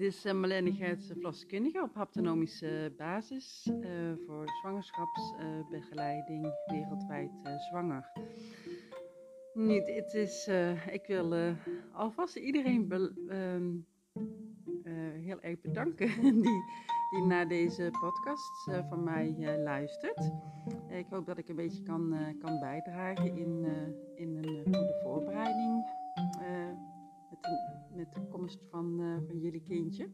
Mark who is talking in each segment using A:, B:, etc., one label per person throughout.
A: is uh, Marlene Gertsen, verloskundige op haptonomische basis uh, voor zwangerschapsbegeleiding wereldwijd zwanger. Niet, het is, ik wil alvast iedereen be, um, heel erg bedanken die, die naar deze podcast van mij luistert. ik hoop dat ik een beetje kan, kan bijdragen in, in een goede voorbereiding met de komst van, uh, van jullie kindje.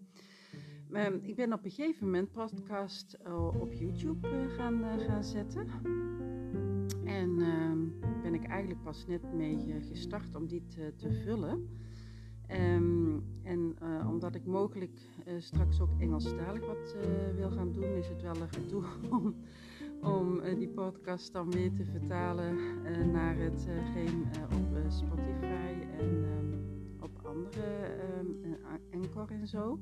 A: Ik ben op een gegeven moment podcast uh, op YouTube eh, gaan, gaan zetten. En ehm, ben ik eigenlijk pas net mee gestart om die te, te vullen. Um, en omdat ik mogelijk straks ook Engelstalig wat wil gaan doen, is het wel een gedoe om, om die podcast dan weer te vertalen naar hetgeen op Spotify en andere Encore ehm, en zo.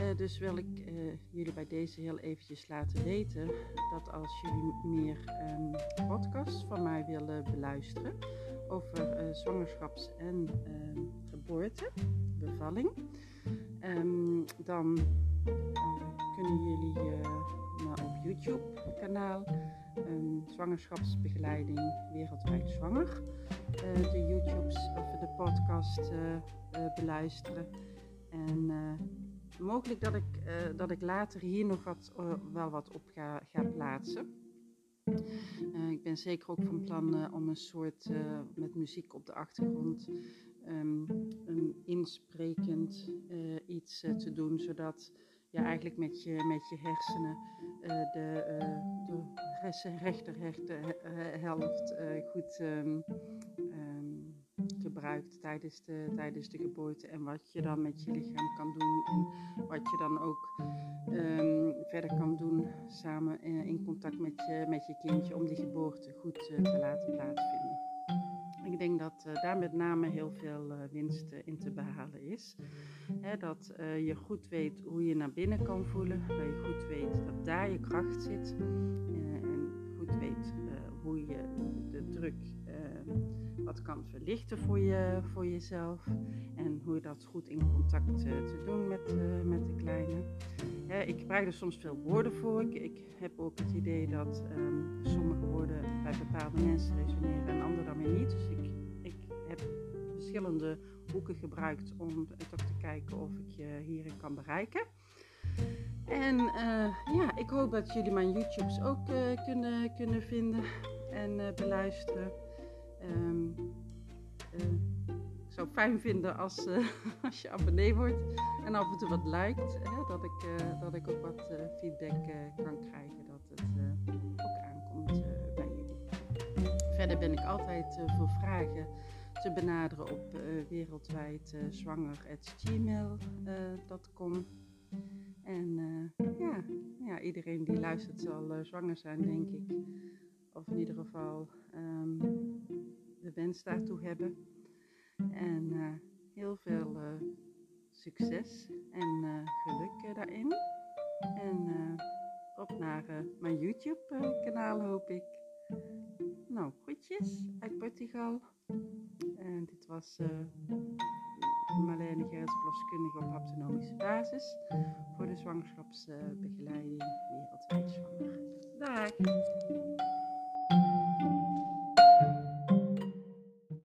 A: Uh, dus wil ik uh, jullie bij deze heel eventjes laten weten dat als jullie meer um, podcasts van mij willen beluisteren over uh, zwangerschaps- en uh, geboorte, bevalling, dan kunnen jullie nou, op YouTube kanaal zwangerschapsbegeleiding wereldwijd zwanger de YouTubes of de podcast uh, beluisteren. En mogelijk dat ik, dat ik later hier nog wat, wel wat op ga plaatsen. ik ben zeker ook van plan om een soort met muziek op de achtergrond um, een insprekend iets te doen, zodat je eigenlijk met je, met je hersenen de, de rechter, rechter helft goed um, gebruikt tijdens de, tijdens de geboorte en wat je dan met je lichaam kan doen en wat je dan ook verder kan doen samen in contact met je, met je kindje om die geboorte goed te laten plaatsvinden. Denk dat uh, daar met name heel veel winst in te behalen is. Dat je goed weet hoe je naar binnen kan voelen, dat je goed weet dat daar je kracht zit en goed weet hoe je de druk wat kan verlichten voor, je, voor jezelf. En hoe je dat goed in contact te doen met, met de kleine. Ik gebruik er soms veel woorden voor. Ik, heb ook het idee dat um, sommige woorden bij bepaalde mensen resoneren en andere dan weer niet. Dus verschillende hoeken gebruikt om toch te kijken of ik je hierin kan bereiken. En ja, ik hoop dat jullie mijn YouTubes ook kunnen, kunnen vinden en beluisteren. Um, uh, ik zou het fijn vinden als, als je abonnee wordt en af en toe wat lijkt. Dat, ik, dat ik ook wat feedback kan krijgen. Dat het ook aankomt bij jullie. Verder ben ik altijd voor vragen te benaderen op wereldwijd zwanger.gmail.com. En ja, ja, iedereen die luistert zal zwanger zijn, denk ik. Of in ieder geval um, de wens daartoe hebben. En heel veel succes en geluk daarin. En op naar mijn YouTube kanaal hoop ik. Nou, groetjes uit Portugal. Was Marlene Gerrits, verloskundige op haptonomische basis voor de zwangerschapsbegeleiding wereldwijd zwanger. Dag!